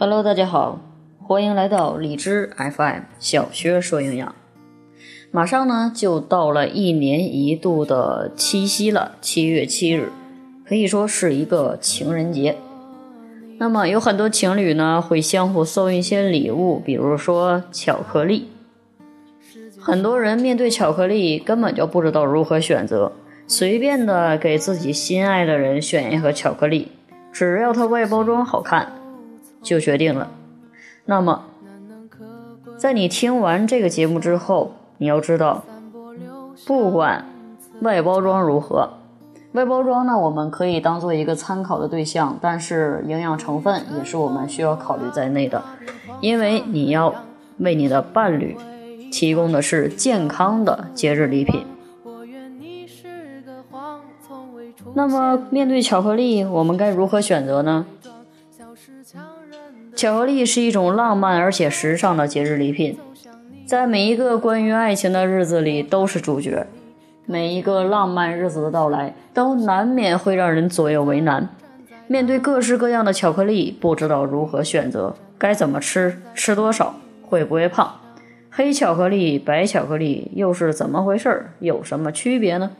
Hello，大家好，欢迎来到荔枝 FM 小薛说营养。马上呢就到了一年一度的七夕了，七月七日，可以说是一个情人节。那么有很多情侣呢会相互送一些礼物，比如说巧克力。很多人面对巧克力根本就不知道如何选择，随便的给自己心爱的人选一盒巧克力，只要它外包装好看。就决定了。那么，在你听完这个节目之后，你要知道，不管外包装如何，外包装呢，我们可以当做一个参考的对象，但是营养成分也是我们需要考虑在内的，因为你要为你的伴侣提供的是健康的节日礼品。那么，面对巧克力，我们该如何选择呢？巧克力是一种浪漫而且时尚的节日礼品，在每一个关于爱情的日子里都是主角。每一个浪漫日子的到来，都难免会让人左右为难。面对各式各样的巧克力，不知道如何选择，该怎么吃，吃多少，会不会胖？黑巧克力、白巧克力又是怎么回事儿？有什么区别呢？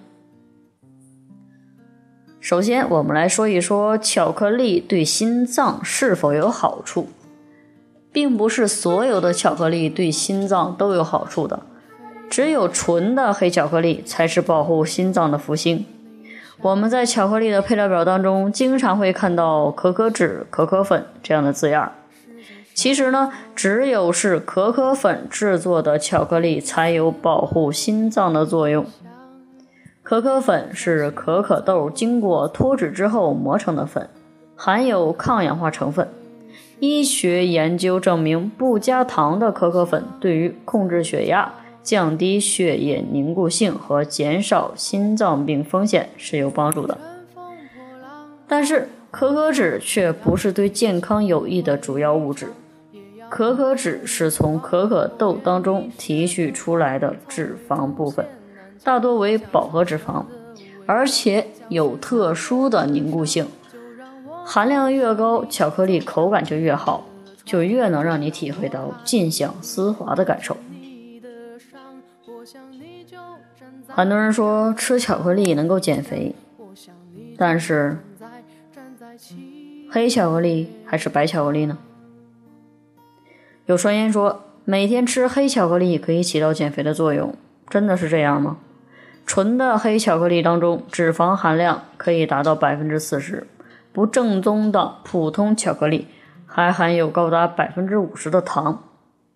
首先，我们来说一说巧克力对心脏是否有好处，并不是所有的巧克力对心脏都有好处的，只有纯的黑巧克力才是保护心脏的福星。我们在巧克力的配料表当中经常会看到可可脂、可可粉这样的字样，其实呢，只有是可可粉制作的巧克力才有保护心脏的作用。可可粉是可可豆经过脱脂之后磨成的粉，含有抗氧化成分。医学研究证明，不加糖的可可粉对于控制血压、降低血液凝固性和减少心脏病风险是有帮助的。但是，可可脂却不是对健康有益的主要物质。可可脂是从可可豆当中提取出来的脂肪部分。大多为饱和脂肪，而且有特殊的凝固性，含量越高，巧克力口感就越好，就越能让你体会到尽享丝滑的感受。很多人说吃巧克力能够减肥，但是黑巧克力还是白巧克力呢？有传言说每天吃黑巧克力可以起到减肥的作用，真的是这样吗？纯的黑巧克力当中脂肪含量可以达到百分之四十，不正宗的普通巧克力还含有高达百分之五十的糖。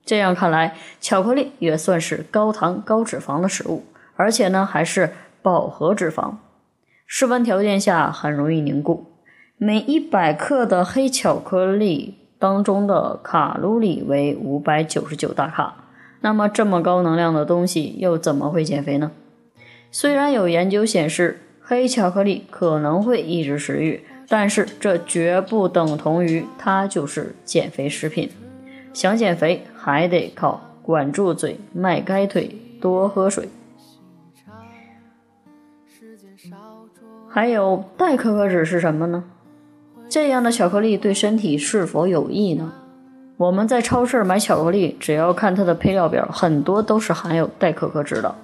这样看来，巧克力也算是高糖高脂肪的食物，而且呢还是饱和脂肪，室温条件下很容易凝固。每一百克的黑巧克力当中的卡路里为五百九十九大卡，那么这么高能量的东西又怎么会减肥呢？虽然有研究显示黑巧克力可能会抑制食欲，但是这绝不等同于它就是减肥食品。想减肥还得靠管住嘴、迈开腿、多喝水。还有代可可脂是什么呢？这样的巧克力对身体是否有益呢？我们在超市买巧克力，只要看它的配料表，很多都是含有代可可脂的。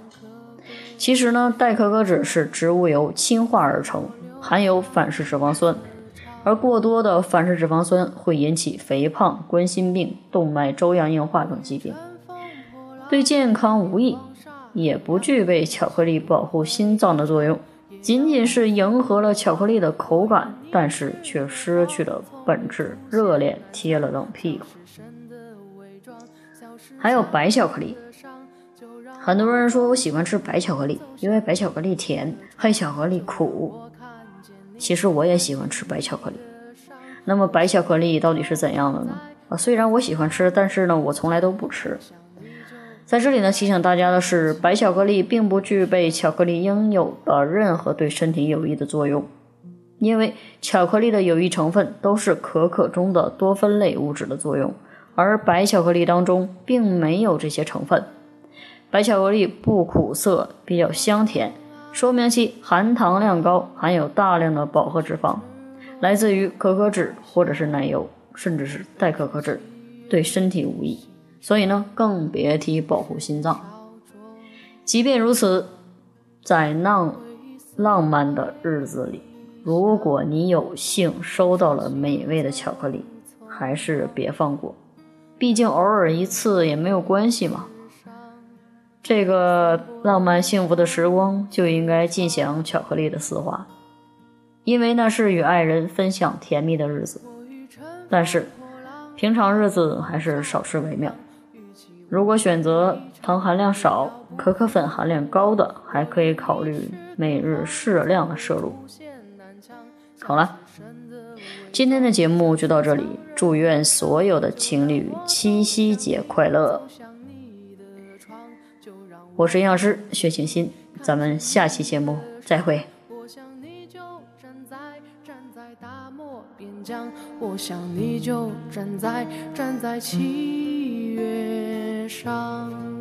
其实呢，代可可脂是植物油氢化而成，含有反式脂肪酸，而过多的反式脂肪酸会引起肥胖、冠心病、动脉粥样硬化等疾病，对健康无益，也不具备巧克力保护心脏的作用，仅仅是迎合了巧克力的口感，但是却失去了本质，热脸贴了冷屁股。还有白巧克力。很多人说我喜欢吃白巧克力，因为白巧克力甜，黑巧克力苦。其实我也喜欢吃白巧克力。那么白巧克力到底是怎样的呢？啊，虽然我喜欢吃，但是呢，我从来都不吃。在这里呢，提醒大家的是，白巧克力并不具备巧克力应有的任何对身体有益的作用，因为巧克力的有益成分都是可可中的多酚类物质的作用，而白巧克力当中并没有这些成分。白巧克力不苦涩，比较香甜，说明其含糖量高，含有大量的饱和脂肪，来自于可可脂或者是奶油，甚至是代可可脂，对身体无益。所以呢，更别提保护心脏。即便如此，在浪浪漫的日子里，如果你有幸收到了美味的巧克力，还是别放过。毕竟偶尔一次也没有关系嘛。这个浪漫幸福的时光就应该尽享巧克力的丝滑，因为那是与爱人分享甜蜜的日子。但是，平常日子还是少吃为妙。如果选择糖含量少、可可粉含量高的，还可以考虑每日适量的摄入。好了，今天的节目就到这里。祝愿所有的情侣七夕节快乐！我是营养师薛庆新，咱们下期节目再会。我想你就站在站在大漠边疆，我想你就站在站在七月上。